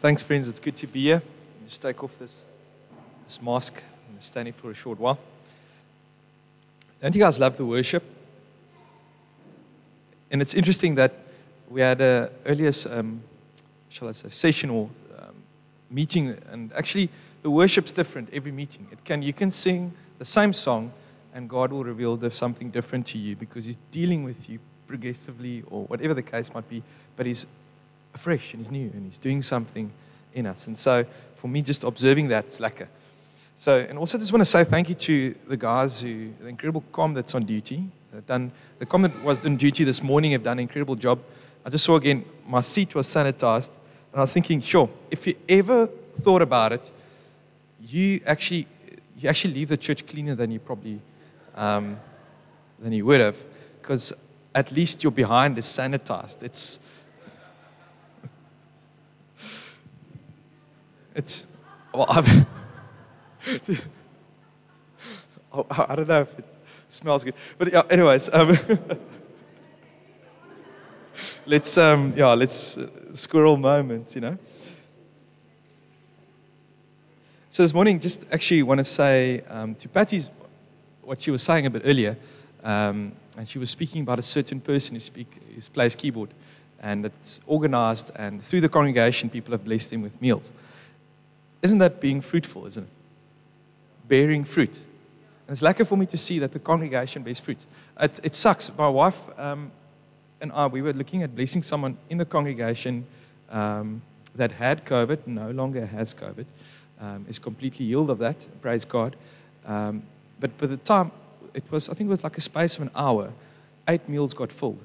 Thanks, friends. It's good to be here. Just take off this, this mask. I'm here for a short while. Don't you guys love the worship? And it's interesting that we had a earlier, um, shall I say, session or um, meeting, and actually the worship's different every meeting. It can you can sing the same song, and God will reveal something different to you because He's dealing with you progressively, or whatever the case might be. But He's fresh and He's new, and He's doing something in us. And so, for me, just observing that's lekker. So, and also just want to say thank you to the guys who, the incredible com that's on duty. They've done, the com that was on duty this morning have done an incredible job. I just saw again, my seat was sanitized. And I was thinking, sure, if you ever thought about it, you actually, you actually leave the church cleaner than you probably, um, than you would have. Because at least your behind is sanitized. It's, it's, well, I've, oh, I don't know if it smells good, but yeah. Anyways, um, let's um, yeah, let's uh, squirrel moment, you know. So this morning, just actually want to say um, to Patty's what she was saying a bit earlier, um, and she was speaking about a certain person who speak who plays keyboard, and it's organized, and through the congregation, people have blessed him with meals. Isn't that being fruitful? Isn't it? bearing fruit. And it's lucky for me to see that the congregation bears fruit. It, it sucks. My wife um, and I, we were looking at blessing someone in the congregation um, that had COVID, no longer has COVID, um, is completely healed of that. Praise God. Um, but by the time, it was, I think it was like a space of an hour, eight meals got filled.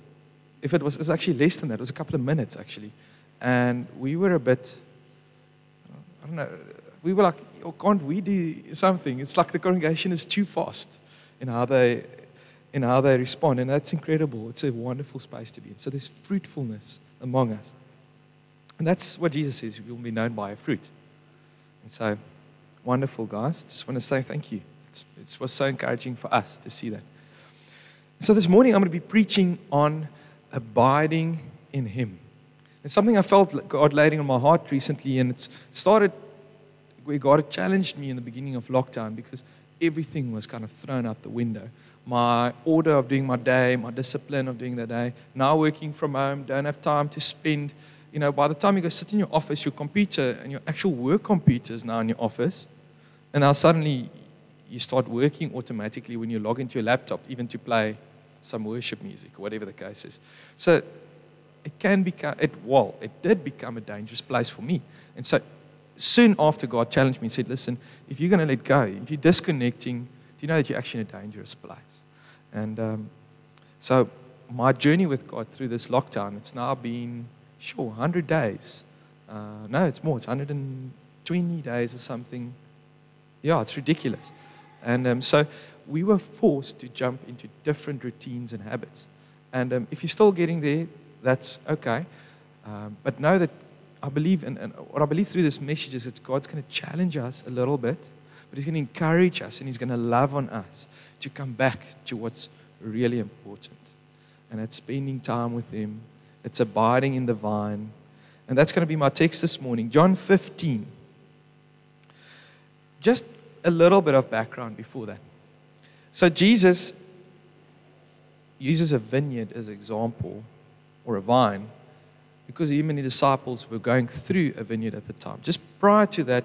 If it was, it was actually less than that, it was a couple of minutes actually. And we were a bit, I don't know, we were like, oh, can't we do something? It's like the congregation is too fast in how they, in how they respond. And that's incredible. It's a wonderful space to be in. So there's fruitfulness among us. And that's what Jesus says we will be known by a fruit. And so, wonderful, guys. Just want to say thank you. It's, it was so encouraging for us to see that. So, this morning I'm going to be preaching on abiding in Him. It's something I felt God laying on my heart recently, and it's started where God challenged me in the beginning of lockdown because everything was kind of thrown out the window. My order of doing my day, my discipline of doing the day, now working from home, don't have time to spend. You know, by the time you go sit in your office, your computer and your actual work computer is now in your office. And now suddenly you start working automatically when you log into your laptop, even to play some worship music, or whatever the case is. So it can become, it, well, it did become a dangerous place for me. And so soon after, God challenged me and said, Listen, if you're going to let go, if you're disconnecting, do you know that you're actually in a dangerous place? And um, so, my journey with God through this lockdown, it's now been, sure, 100 days. Uh, no, it's more, it's 120 days or something. Yeah, it's ridiculous. And um, so, we were forced to jump into different routines and habits. And um, if you're still getting there, that's okay. Um, but know that I believe, and, what I believe through this message is that God's going to challenge us a little bit, but He's going to encourage us and He's going to love on us to come back to what's really important. And it's spending time with Him, it's abiding in the vine. And that's going to be my text this morning, John 15. Just a little bit of background before that. So, Jesus uses a vineyard as an example, or a vine, because even the many disciples were going through a vineyard at the time. Just prior to that,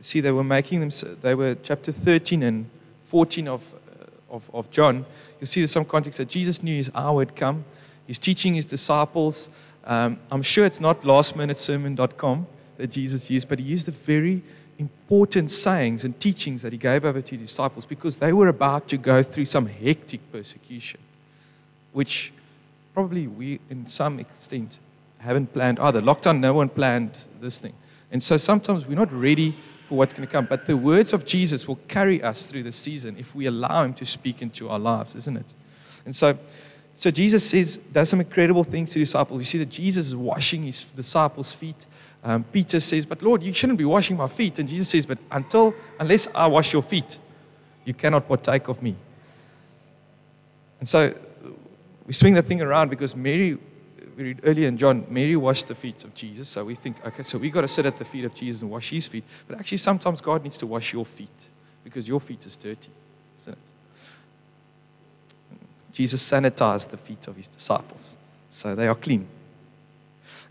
see, they were making them, they were chapter 13 and 14 of, uh, of, of John. You'll see there's some context that Jesus knew his hour had come. He's teaching his disciples. Um, I'm sure it's not lastminutesermon.com that Jesus used, but he used the very important sayings and teachings that he gave over to his disciples because they were about to go through some hectic persecution, which probably we, in some extent, haven't planned either. Lockdown, no one planned this thing. And so sometimes we're not ready for what's going to come. But the words of Jesus will carry us through the season if we allow Him to speak into our lives, isn't it? And so, so Jesus says, does some incredible things to disciples. We see that Jesus is washing his disciples' feet. Um, Peter says, But Lord, you shouldn't be washing my feet. And Jesus says, But until, unless I wash your feet, you cannot partake of me. And so we swing that thing around because Mary we read earlier in John, Mary washed the feet of Jesus. So we think, okay, so we got to sit at the feet of Jesus and wash his feet. But actually, sometimes God needs to wash your feet because your feet is dirty, isn't it? Jesus sanitized the feet of his disciples, so they are clean.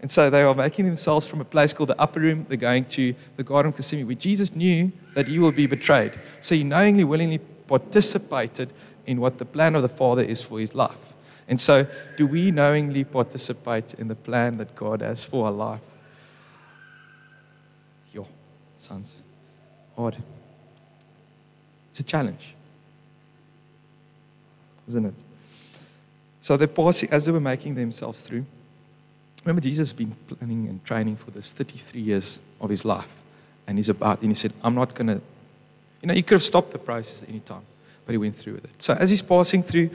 And so they are making themselves from a place called the upper room. They're going to the Garden of Gethsemane, where Jesus knew that he will be betrayed. So he knowingly, willingly participated in what the plan of the Father is for his life. And so, do we knowingly participate in the plan that God has for our life? Yo, sons, hard. It's a challenge, isn't it? So they're passing as they were making themselves through. Remember, Jesus has been planning and training for this 33 years of his life. And he's about, and he said, I'm not going to, you know, he could have stopped the process at any time, but he went through with it. So as he's passing through,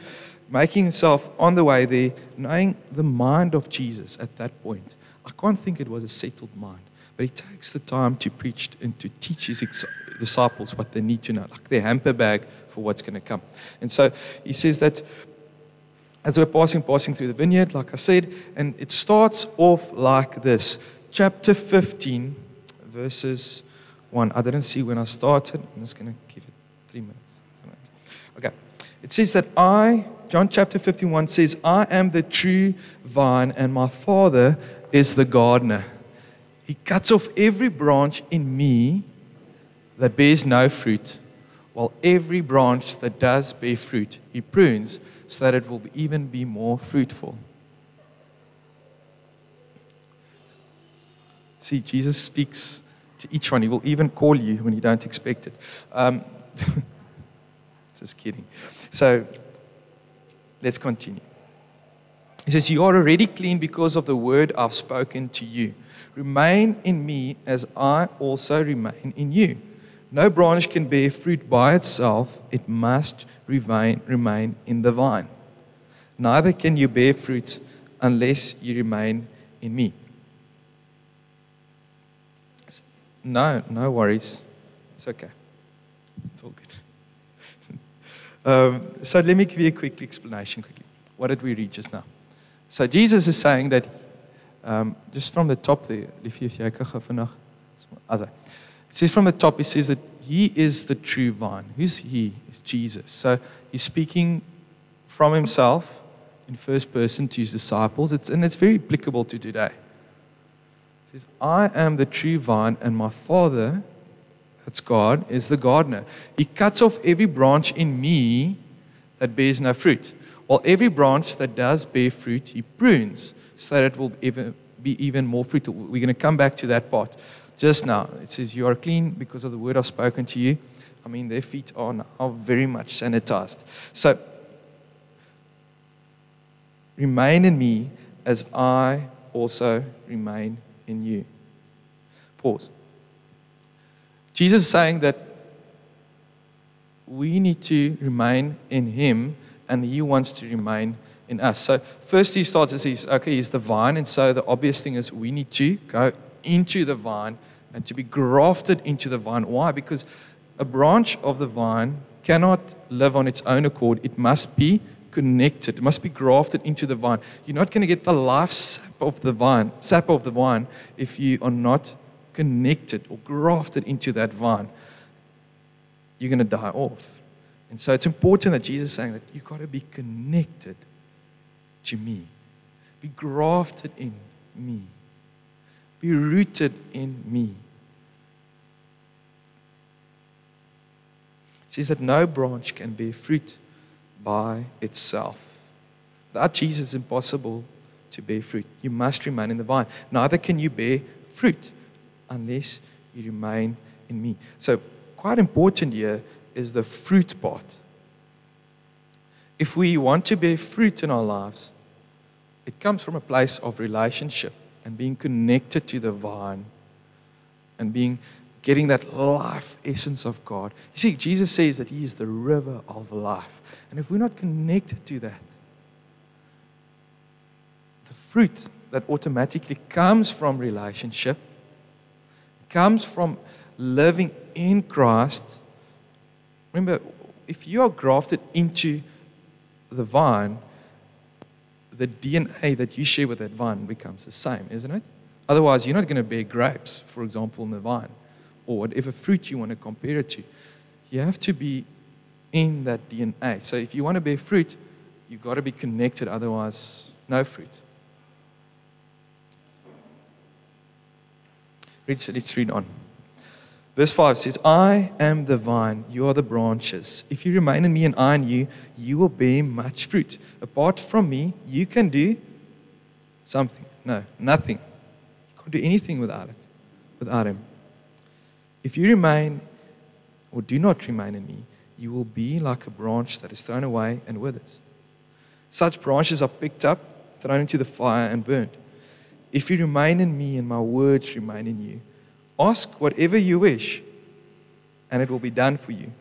making himself on the way there, knowing the mind of Jesus at that point, I can't think it was a settled mind, but he takes the time to preach and to teach his disciples what they need to know, like their hamper bag for what's going to come. And so he says that as we're passing, passing through the vineyard, like I said, and it starts off like this. Chapter 15, verses 1. I didn't see when I started. I'm just going to give it three minutes. Okay. It says that I, John chapter 51 says, I am the true vine, and my Father is the gardener. He cuts off every branch in me that bears no fruit, while every branch that does bear fruit, he prunes so that it will even be more fruitful. See, Jesus speaks to each one. He will even call you when you don't expect it. Um, just kidding. So let's continue. He says, You are already clean because of the word I've spoken to you. Remain in me as I also remain in you. No branch can bear fruit by itself, it must remain, remain in the vine. Neither can you bear fruit unless you remain in me. No, no worries. It's okay. It's all good. Um, so let me give you a quick explanation quickly. What did we read just now? So Jesus is saying that um, just from the top there, it says from the top, he says that he is the true vine. Who's he? It's Jesus. So he's speaking from himself in first person to his disciples, it's, and it's very applicable to today. He says, I am the true vine, and my Father, that's God, is the gardener. He cuts off every branch in me that bears no fruit, while every branch that does bear fruit, he prunes so that it will even, be even more fruitful. We're going to come back to that part just now. It says, You are clean because of the word I've spoken to you. I mean, their feet are now very much sanitized. So, Remain in me as I also remain in you. Pause. Jesus is saying that we need to remain in him and he wants to remain in us. So, first he starts to says, okay, he's the vine. And so the obvious thing is we need to go into the vine and to be grafted into the vine. Why? Because a branch of the vine cannot live on its own accord, it must be connected. It must be grafted into the vine. You're not going to get the life sap of the vine, sap of the vine, if you are not connected or grafted into that vine. You're going to die off. And so it's important that Jesus is saying that you've got to be connected to me. Be grafted in me. Be rooted in me. It says that no branch can bear fruit by itself. Without Jesus, it's impossible to bear fruit. You must remain in the vine. Neither can you bear fruit unless you remain in me. So, quite important here is the fruit part. If we want to bear fruit in our lives, it comes from a place of relationship and being connected to the vine and being getting that life essence of God. You see, Jesus says that He is the river of life. And if we're not connected to that, the fruit that automatically comes from relationship, comes from living in Christ. Remember, if you are grafted into the vine, the DNA that you share with that vine becomes the same, isn't it? Otherwise, you're not going to bear grapes, for example, in the vine, or whatever fruit you want to compare it to. You have to be in that DNA. So if you want to bear fruit, you've got to be connected, otherwise, no fruit. Let's read on. Verse 5 says, I am the vine, you are the branches. If you remain in me and I in you, you will bear much fruit. Apart from me, you can do something. No, nothing. You can't do anything without it, without him. If you remain or do not remain in me, you will be like a branch that is thrown away and withers. Such branches are picked up, thrown into the fire, and burned. If you remain in me and my words remain in you, ask whatever you wish, and it will be done for you.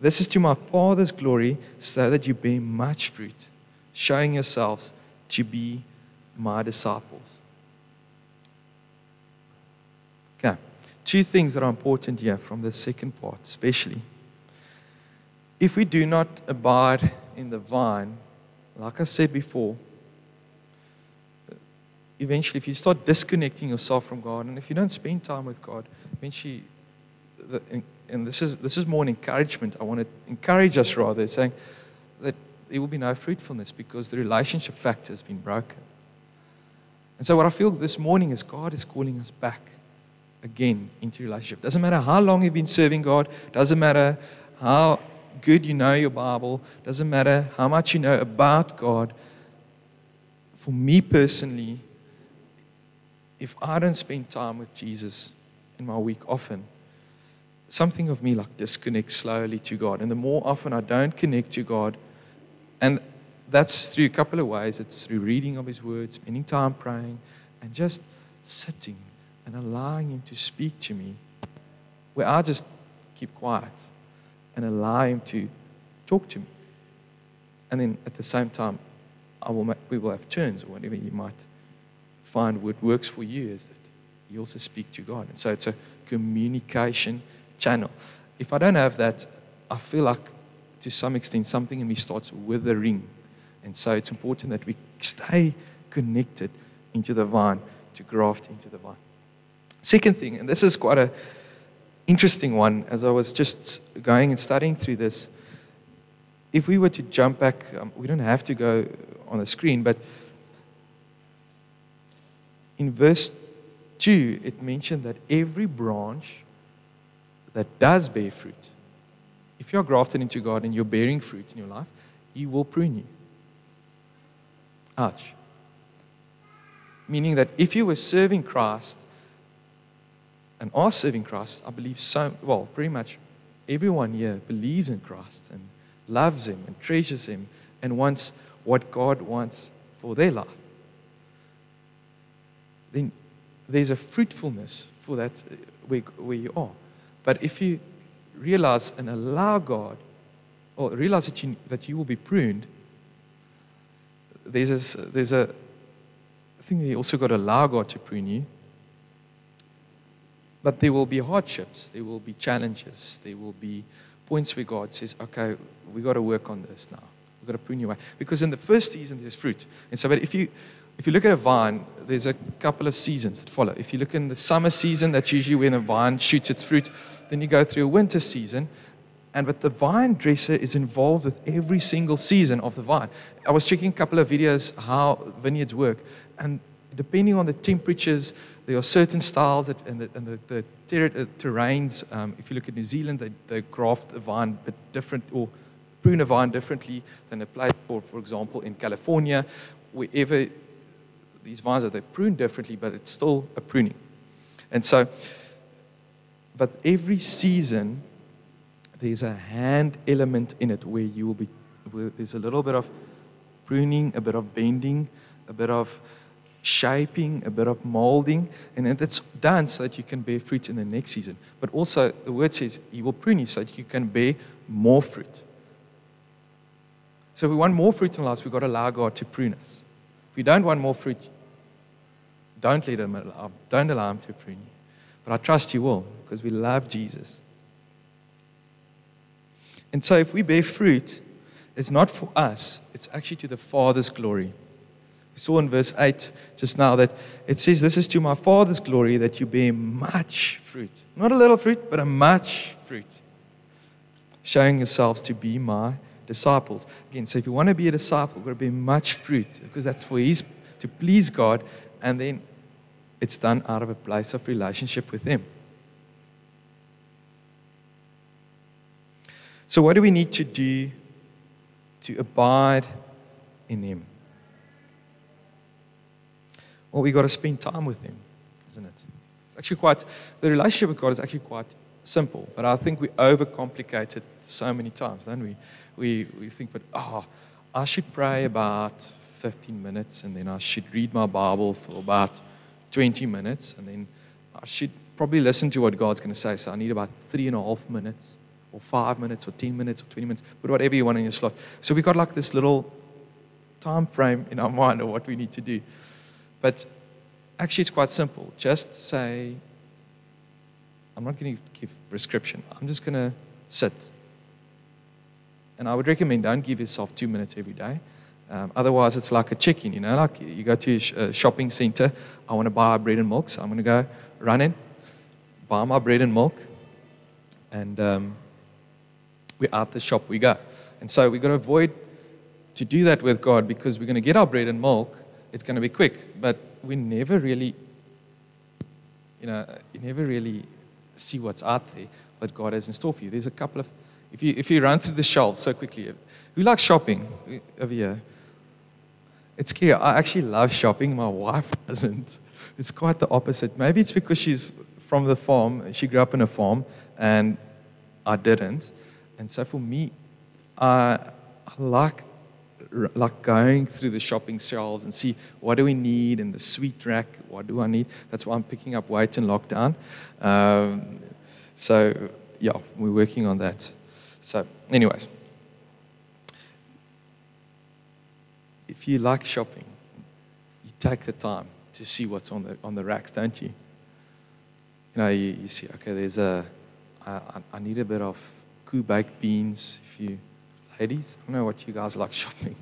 This is to my Father's glory, so that you bear much fruit, showing yourselves to be my disciples. Okay, two things that are important here from the second part, especially. If we do not abide in the vine, like I said before, eventually, if you start disconnecting yourself from God, and if you don't spend time with God, eventually, the, and this is, this is more an encouragement. I want to encourage us rather, saying that there will be no fruitfulness because the relationship factor has been broken. And so, what I feel this morning is God is calling us back again into relationship. Doesn't matter how long you've been serving God, doesn't matter how good you know your Bible, doesn't matter how much you know about God. For me personally, if I don't spend time with Jesus in my week often, something of me like disconnects slowly to God. And the more often I don't connect to God, and that's through a couple of ways it's through reading of His Word, spending time praying, and just sitting and allowing Him to speak to me, where I just keep quiet and allow Him to talk to me. And then at the same time, I will make, we will have turns or whatever you might find what works for you is that you also speak to God. And so it's a communication channel. If I don't have that, I feel like to some extent something in me starts withering. And so it's important that we stay connected into the vine, to graft into the vine. Second thing, and this is quite a interesting one as I was just going and studying through this. If we were to jump back, um, we don't have to go on the screen, but in verse 2, it mentioned that every branch that does bear fruit, if you're grafted into God and you're bearing fruit in your life, He will prune you. Ouch. Meaning that if you were serving Christ and are serving Christ, I believe so, well, pretty much everyone here believes in Christ and loves Him and treasures Him and wants what God wants for their life. Then there's a fruitfulness for that uh, where, where you are. But if you realize and allow God, or realize that you, that you will be pruned, there's a, there's a thing that you also got to allow God to prune you. But there will be hardships, there will be challenges, there will be points where God says, okay, we've got to work on this now. We've got to prune you away. Because in the first season, there's fruit. And so, but if you, if you look at a vine, there's a couple of seasons that follow. If you look in the summer season, that's usually when a vine shoots its fruit. Then you go through a winter season. And but the vine dresser is involved with every single season of the vine. I was checking a couple of videos how vineyards work. And depending on the temperatures, there are certain styles that, and the, and the, the ter- uh, terrains. Um, if you look at New Zealand, they, they graft the vine a different or prune a vine differently than a place for, for example, in California, wherever these vines are they prune differently, but it's still a pruning. And so, but every season, there's a hand element in it where you will be, there's a little bit of pruning, a bit of bending, a bit of shaping, a bit of molding, and it's done so that you can bear fruit in the next season. But also, the word says He will prune you so that you can bear more fruit. So, if we want more fruit in our lives, we've got to allow God to prune us. If we don't want more fruit, don't let Him allow, don't allow Him to prune you. But I trust you will because we love Jesus. And so, if we bear fruit, it's not for us, it's actually to the Father's glory. We saw in verse 8 just now that it says, This is to my Father's glory that you bear much fruit. Not a little fruit, but a much fruit. Showing yourselves to be my disciples. Again, so if you want to be a disciple, you've got to bear much fruit because that's for His to please God, and then it's done out of a place of relationship with Him. So, what do we need to do to abide in Him? Well, we've got to spend time with Him, isn't it? It's actually quite, the relationship with God is actually quite simple, but I think we overcomplicate it so many times, don't we? We, we think, but, oh, I should pray about 15 minutes, and then I should read my Bible for about 20 minutes, and then I should probably listen to what God's going to say. So I need about three and a half minutes, or five minutes, or 10 minutes, or 20 minutes, put whatever you want in your slot. So we got like this little time frame in our mind of what we need to do. But actually, it's quite simple. Just say, I'm not going to give prescription. I'm just going to sit. And I would recommend don't give yourself two minutes every day. Um, otherwise, it's like a check-in, you know, like you go to a shopping center. I want to buy bread and milk, so I'm going to go run in, buy my bread and milk, and um, we're out the shop we go. And so we've got to avoid to do that with God because we're going to get our bread and milk. It's going to be quick, but we never really, you know, you never really see what's out there, what God has in store for you. There's a couple of, if you, if you run through the shelves so quickly, who likes shopping over here? It's scary. I actually love shopping. My wife doesn't. It's quite the opposite. Maybe it's because she's from the farm. She grew up in a farm, and I didn't. And so for me, I, I like like going through the shopping shelves and see what do we need in the sweet rack. What do I need? That's why I'm picking up weight in lockdown. Um, so yeah, we're working on that. So, anyways. If you like shopping, you take the time to see what's on the, on the racks, don't you? You know, you, you see, okay, there's a, I, I need a bit of Koo baked beans. If you, ladies, I don't know what you guys like shopping.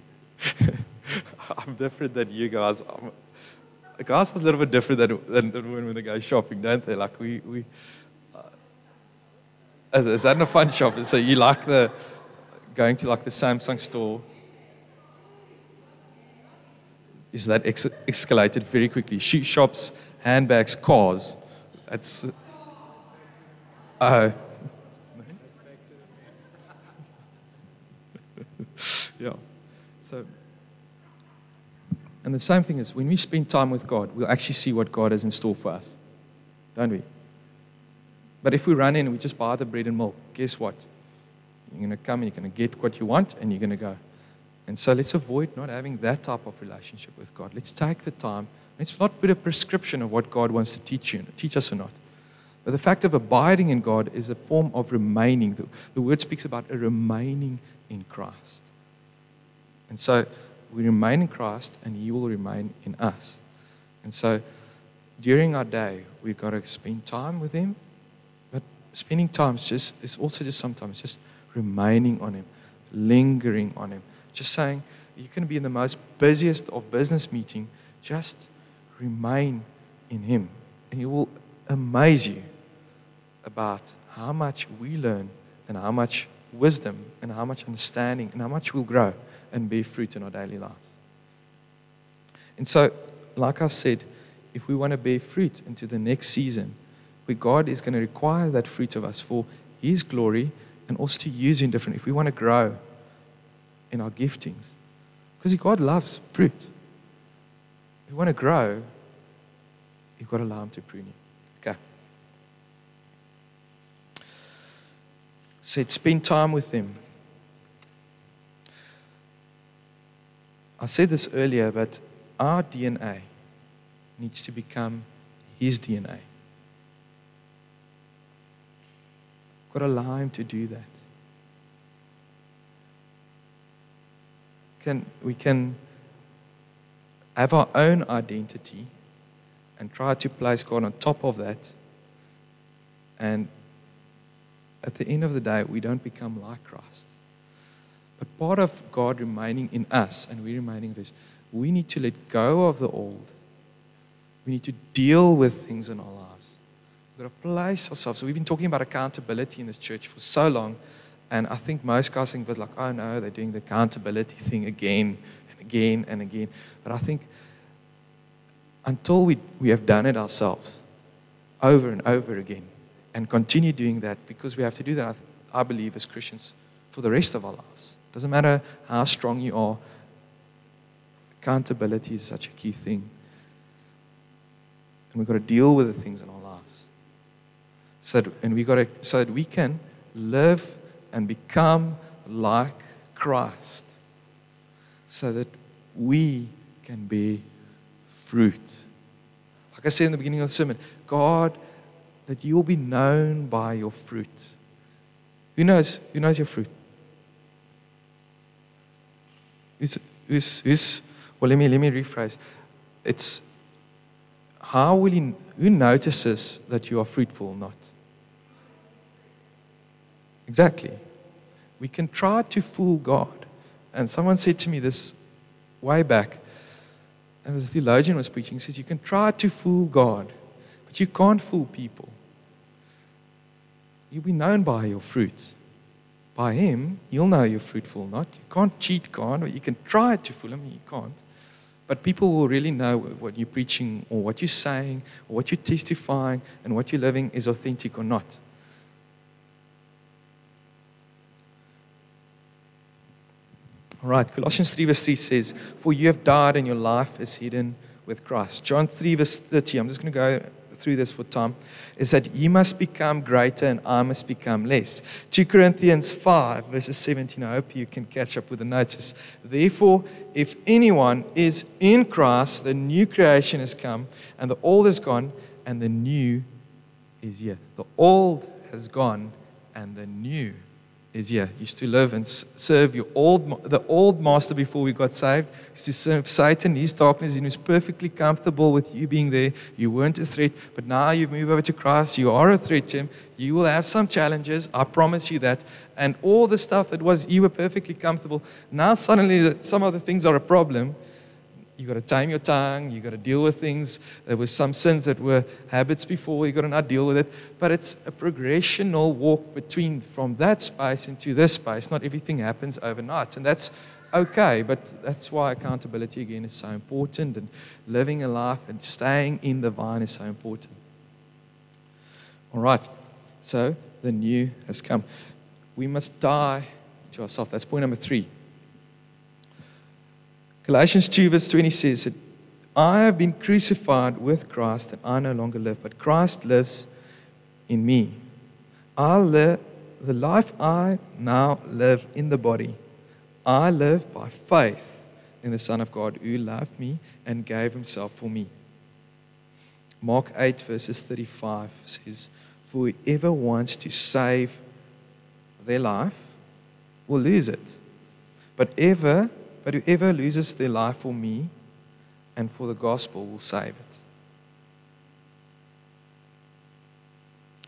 I'm different than you guys. I'm, guys are a little bit different than, than, when they go shopping, don't they? Like we, we uh, is, is that a fun shopping? So you like the going to like the Samsung store is that ex- escalated very quickly. Shoe shops, handbags, cars. It's. Uh, yeah. So, and the same thing is when we spend time with God, we'll actually see what God has in store for us, don't we? But if we run in and we just buy the bread and milk, guess what? You're going to come and you're going to get what you want and you're going to go. And so let's avoid not having that type of relationship with God. Let's take the time. Let's not put a prescription of what God wants to teach you, teach us or not. But the fact of abiding in God is a form of remaining. The, the word speaks about a remaining in Christ. And so we remain in Christ and He will remain in us. And so during our day, we've got to spend time with Him. But spending time is, just, is also just sometimes just remaining on Him, lingering on Him, just saying, you can be in the most busiest of business meeting, just remain in Him. And He will amaze you about how much we learn and how much wisdom and how much understanding and how much we'll grow and bear fruit in our daily lives. And so, like I said, if we want to bear fruit into the next season, where God is going to require that fruit of us for His glory and also to use in different, if we want to grow in our giftings. Because God loves fruit. If you want to grow, you've got to allow Him to prune you. Okay. Said, spend time with Him. I said this earlier, but our DNA needs to become His DNA. We've got to allow Him to do that. Can, we can have our own identity and try to place God on top of that. And at the end of the day, we don't become like Christ. But part of God remaining in us and we remaining in this, we need to let go of the old. We need to deal with things in our lives. We've got to place ourselves. So we've been talking about accountability in this church for so long. And I think most guys think, but like, oh no, they're doing the accountability thing again and again and again. But I think until we, we have done it ourselves over and over again and continue doing that because we have to do that, I, I believe, as Christians for the rest of our lives. Doesn't matter how strong you are, accountability is such a key thing. And we've got to deal with the things in our lives. So that, and we got to, so that we can live and become like Christ. So that we can be fruit. Like I said in the beginning of the sermon, God, that you will be known by your fruit. Who knows? Who knows your fruit? Who's, who's, who's, well, let me, let me rephrase. It's how will he, who notices that you are fruitful or not? Exactly. We can try to fool God. And someone said to me this way back there was a theologian was preaching. He says, You can try to fool God, but you can't fool people. You'll be known by your fruit. By Him, you'll know you're fruitful or not. You can't cheat God, or you can try to fool Him, you can't. But people will really know what you're preaching, or what you're saying, or what you're testifying, and what you're living is authentic or not. All right, Colossians 3, verse 3 says, For you have died and your life is hidden with Christ. John 3, verse 30, I'm just going to go through this for time, is that you must become greater and I must become less. 2 Corinthians 5, verses 17, I hope you can catch up with the notice. Therefore, if anyone is in Christ, the new creation has come, and the old is gone, and the new is here. The old has gone, and the new is here. Used to live and serve your old, the old master before we got saved. Used to serve Satan, his darkness, and he was perfectly comfortable with you being there. You weren't a threat, but now you move over to Christ. You are a threat to him. You will have some challenges. I promise you that. And all the stuff that was you were perfectly comfortable. Now suddenly some of the things are a problem you got to tame your tongue. You got to deal with things. There were some sins that were habits before. You got to not deal with it. But it's a progressional walk between from that space into this space. Not everything happens overnight, and that's okay. But that's why accountability again is so important, and living a life and staying in the vine is so important. All right. So the new has come. We must die to ourselves. That's point number three. Galatians 2, verse 20 says that I have been crucified with Christ, and I no longer live, but Christ lives in me. I live, the life I now live in the body, I live by faith in the Son of God who loved me and gave himself for me. Mark 8, verses 35 says, For whoever wants to save their life will lose it. But ever but whoever loses their life for me and for the gospel will save it.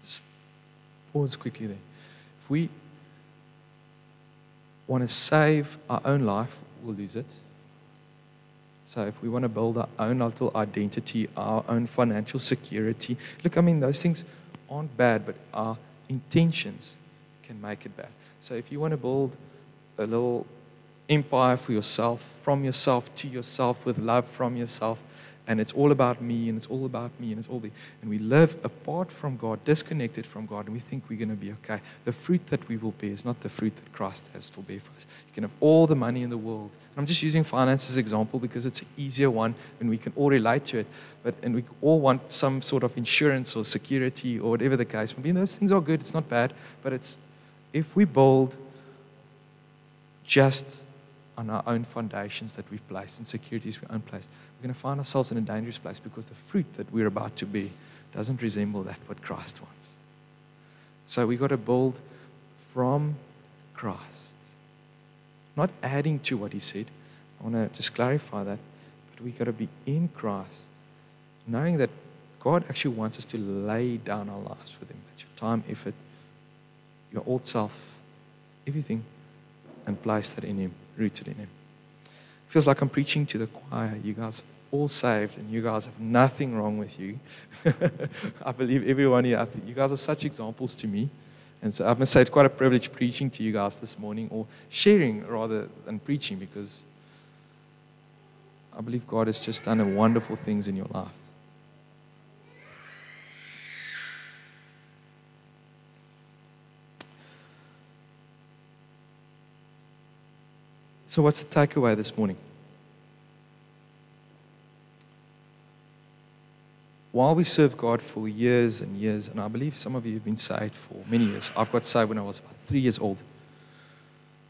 Just pause quickly there. If we want to save our own life, we'll lose it. So if we want to build our own little identity, our own financial security, look, I mean, those things aren't bad, but our intentions can make it bad. So if you want to build a little empire for yourself, from yourself to yourself, with love from yourself. And it's all about me, and it's all about me, and it's all the. And we live apart from God, disconnected from God, and we think we're going to be okay. The fruit that we will bear is not the fruit that Christ has for bear for us. You can have all the money in the world. And I'm just using finance as an example because it's an easier one, and we can all relate to it. But and we all want some sort of insurance or security or whatever the case may be. And those things are good. It's not bad, but it's if we build just on our own foundations that we've placed and securities we own placed, we're going to find ourselves in a dangerous place because the fruit that we're about to be doesn't resemble that what Christ wants. So we've got to build from Christ, not adding to what he said. I want to just clarify that, but we've got to be in Christ, knowing that God actually wants us to lay down our lives for Him. That's your time, effort, your old self, everything, and place that in Him rooted in Him. feels like I'm preaching to the choir. You guys all saved, and you guys have nothing wrong with you. I believe everyone here, I think you guys are such examples to me. And so I must say it's quite a privilege preaching to you guys this morning, or sharing rather than preaching, because I believe God has just done wonderful things in your life. So, what's the takeaway this morning? While we serve God for years and years, and I believe some of you have been saved for many years, I've got saved when I was about three years old.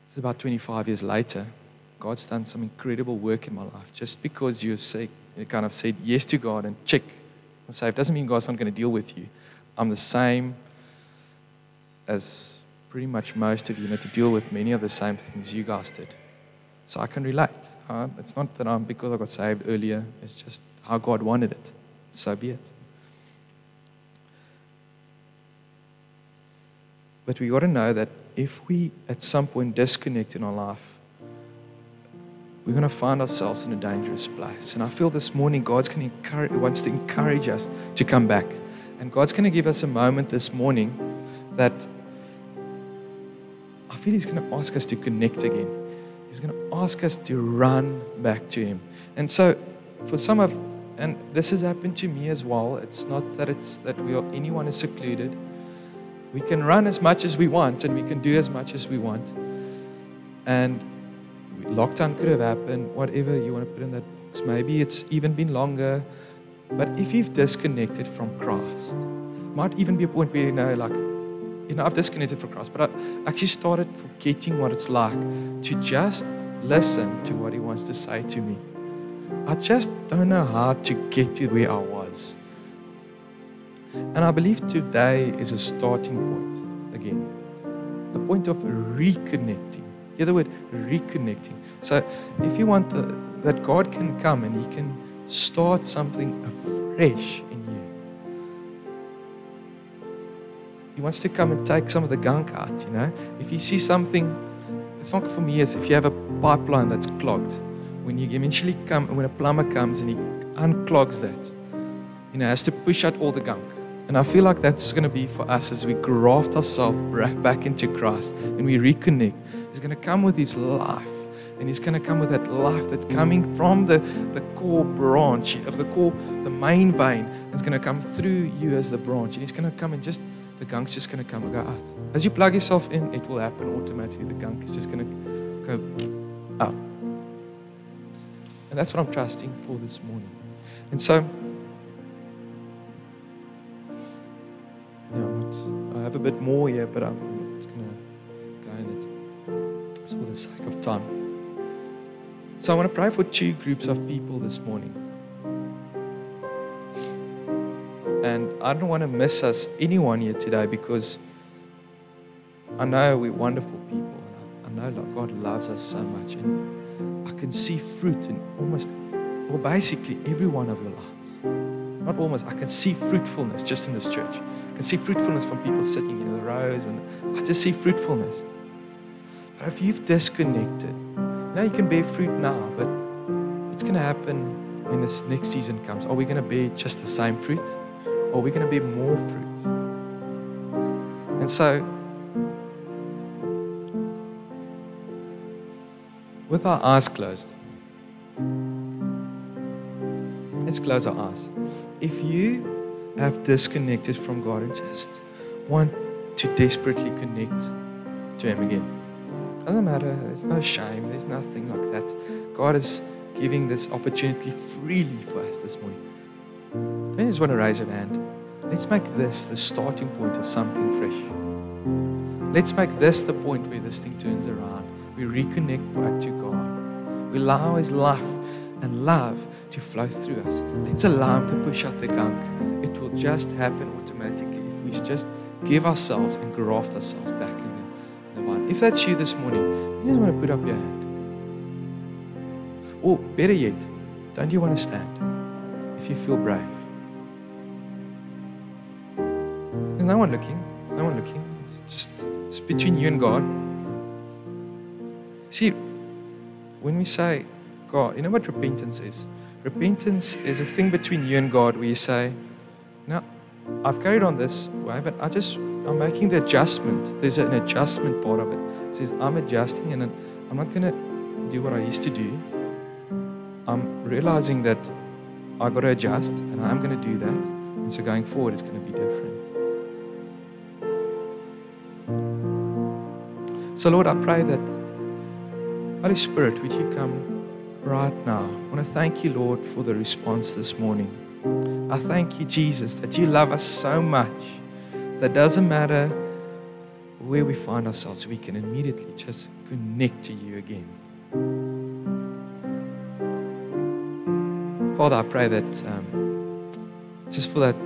It's about 25 years later. God's done some incredible work in my life. Just because you kind of said yes to God and check, I'm saved, doesn't mean God's not going to deal with you. I'm the same as pretty much most of you, you know, to deal with many of the same things you guys did. So I can relate. Huh? It's not that I'm because I got saved earlier, it's just how God wanted it so be it. But we got to know that if we at some point disconnect in our life, we're going to find ourselves in a dangerous place. And I feel this morning God's going encourage, wants to encourage us to come back. And God's going to give us a moment this morning that I feel He's going to ask us to connect again. He's going to ask us to run back to Him. And so, for some of and this has happened to me as well. It's not that it's that we are, anyone is secluded. We can run as much as we want and we can do as much as we want. And lockdown could have happened, whatever you want to put in that box. Maybe it's even been longer. But if you've disconnected from Christ, might even be a point where you know, like, you know, I've disconnected from Christ, but I actually started forgetting what it's like to just listen to what He wants to say to me. I just don't know how to get to where I was. And I believe today is a starting point again, a point of reconnecting. Hear the word reconnecting. So if you want the, that God can come and He can start something afresh He wants to come and take some of the gunk out, you know. If you see something, it's not for me, it's if you have a pipeline that's clogged when you eventually come, when a plumber comes and he unclogs that, you know, has to push out all the gunk. And I feel like that's going to be for us as we graft ourselves back into Christ and we reconnect. He's going to come with His life. And He's going to come with that life that's coming from the, the core branch of the core, the main vein. It's going to come through you as the branch. And He's going to come and just, the gunk's just going to come and go out. As you plug yourself in, it will happen automatically. The gunk is just going to go out. And that's what I'm trusting for this morning. And so, yeah, not, I have a bit more here, but I'm not going to go in it. It's for the sake of time. So I want to pray for two groups of people this morning. And I don't want to miss us, anyone here today, because I know we're wonderful people. And I, I know God loves us so much. And I can see fruit in almost, well, basically every one of your lives. Not almost, I can see fruitfulness just in this church. I can see fruitfulness from people sitting in the rows, and I just see fruitfulness. But if you've disconnected, now you can bear fruit now, but it's going to happen when this next season comes. Are we going to bear just the same fruit? Or are we going to bear more fruit? And so, with our eyes closed. Let's close our eyes. If you have disconnected from God and just want to desperately connect to Him again, doesn't matter. There's no shame. There's nothing like that. God is giving this opportunity freely for us this morning. I just want to raise a hand. Let's make this the starting point of something fresh. Let's make this the point where this thing turns around we reconnect back to God. We allow His life and love to flow through us. Let's allow Him to push out the gunk. It will just happen automatically if we just give ourselves and graft ourselves back in the, the vine. If that's you this morning, you just want to put up your hand. Or better yet, don't you want to stand if you feel brave? There's no one looking. There's no one looking. It's just it's between you and God. See, when we say, God. You know what repentance is? Repentance is a thing between you and God where you say, No, I've carried on this way, but I just, I'm making the adjustment. There's an adjustment part of it. It says, I'm adjusting and I'm not going to do what I used to do. I'm realizing that i got to adjust and I'm going to do that. And so going forward, it's going to be different. So, Lord, I pray that, Holy Spirit, would you come right now? I want to thank you, Lord, for the response this morning. I thank you, Jesus, that you love us so much that doesn't matter where we find ourselves, we can immediately just connect to you again. Father, I pray that um, just for that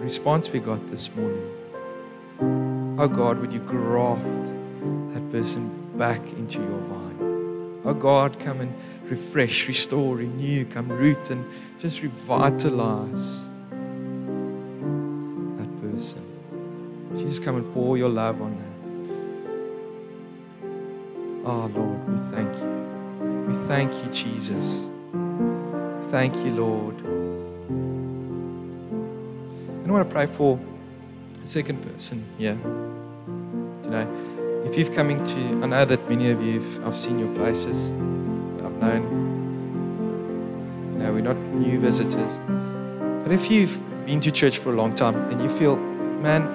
response we got this morning, oh God, would you graft that person back into your vine. Oh God, come and refresh, restore, renew, come root and just revitalize that person. Jesus, come and pour your love on her. Oh Lord, we thank you. We thank you, Jesus. Thank you, Lord. And I want to pray for the second person here. today. if you've coming to, I know that many of you, I've seen your faces. I've known, you know, we're not new visitors. But if you've been to church for a long time and you feel, man,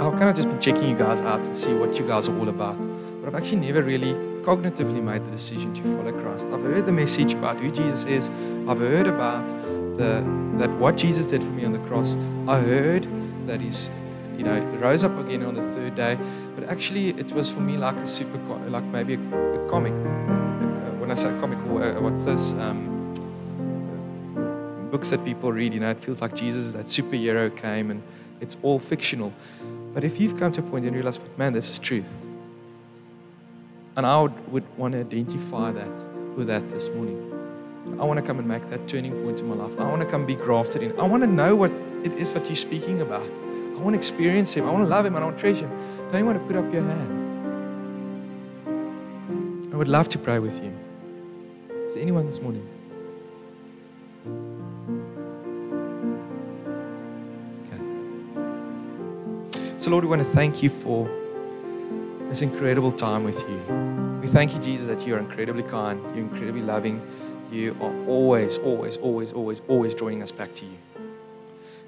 I've kind of just been checking you guys out and see what you guys are all about. But I've actually never really cognitively made the decision to follow Christ. I've heard the message about who Jesus is. I've heard about the, that what Jesus did for me on the cross. I heard that he's, you know, rose up again on the third day. But actually, it was for me like a super, like maybe a, a comic. When I say comic, uh, what's those um, books that people read? You know, it feels like Jesus, that superhero came, and it's all fictional. But if you've come to a point and realize, but man, this is truth, and I would, would want to identify that with that this morning. I want to come and make that turning point in my life. I want to come be grafted in. I want to know what it is that you're speaking about. I want to experience Him. I want to love Him. I want to treasure Him. Don't you want to put up your hand? I would love to pray with you. Is there anyone this morning? Okay. So, Lord, we want to thank you for this incredible time with you. We thank you, Jesus, that you are incredibly kind, you're incredibly loving, you are always, always, always, always, always drawing us back to you.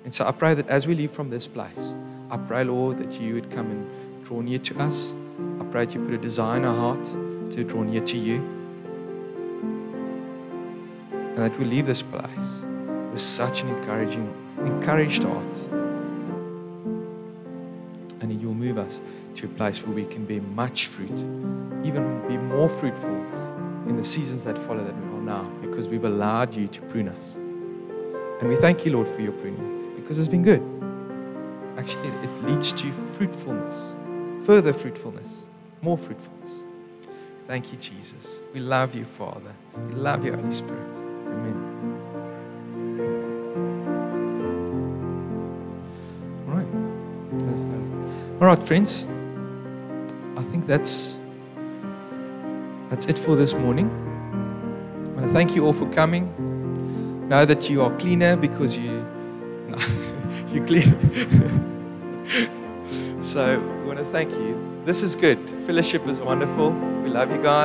And so I pray that as we leave from this place, I pray, Lord, that you would come and draw near to us. I pray that you put a desire in our heart to draw near to you. And that we leave this place with such an encouraging, encouraged heart. And that you'll move us to a place where we can bear much fruit, even be more fruitful in the seasons that follow that we are now, because we've allowed you to prune us. And we thank you, Lord, for your pruning, because it's been good. Actually, it leads to fruitfulness further fruitfulness, more fruitfulness. Thank you, Jesus. We love you, Father. We love you, Holy Spirit. Amen. All right. All right, friends. That's that's it for this morning. I want to thank you all for coming. Know that you are cleaner because you no, you clean. So we want to thank you. This is good. Fellowship is wonderful. We love you guys.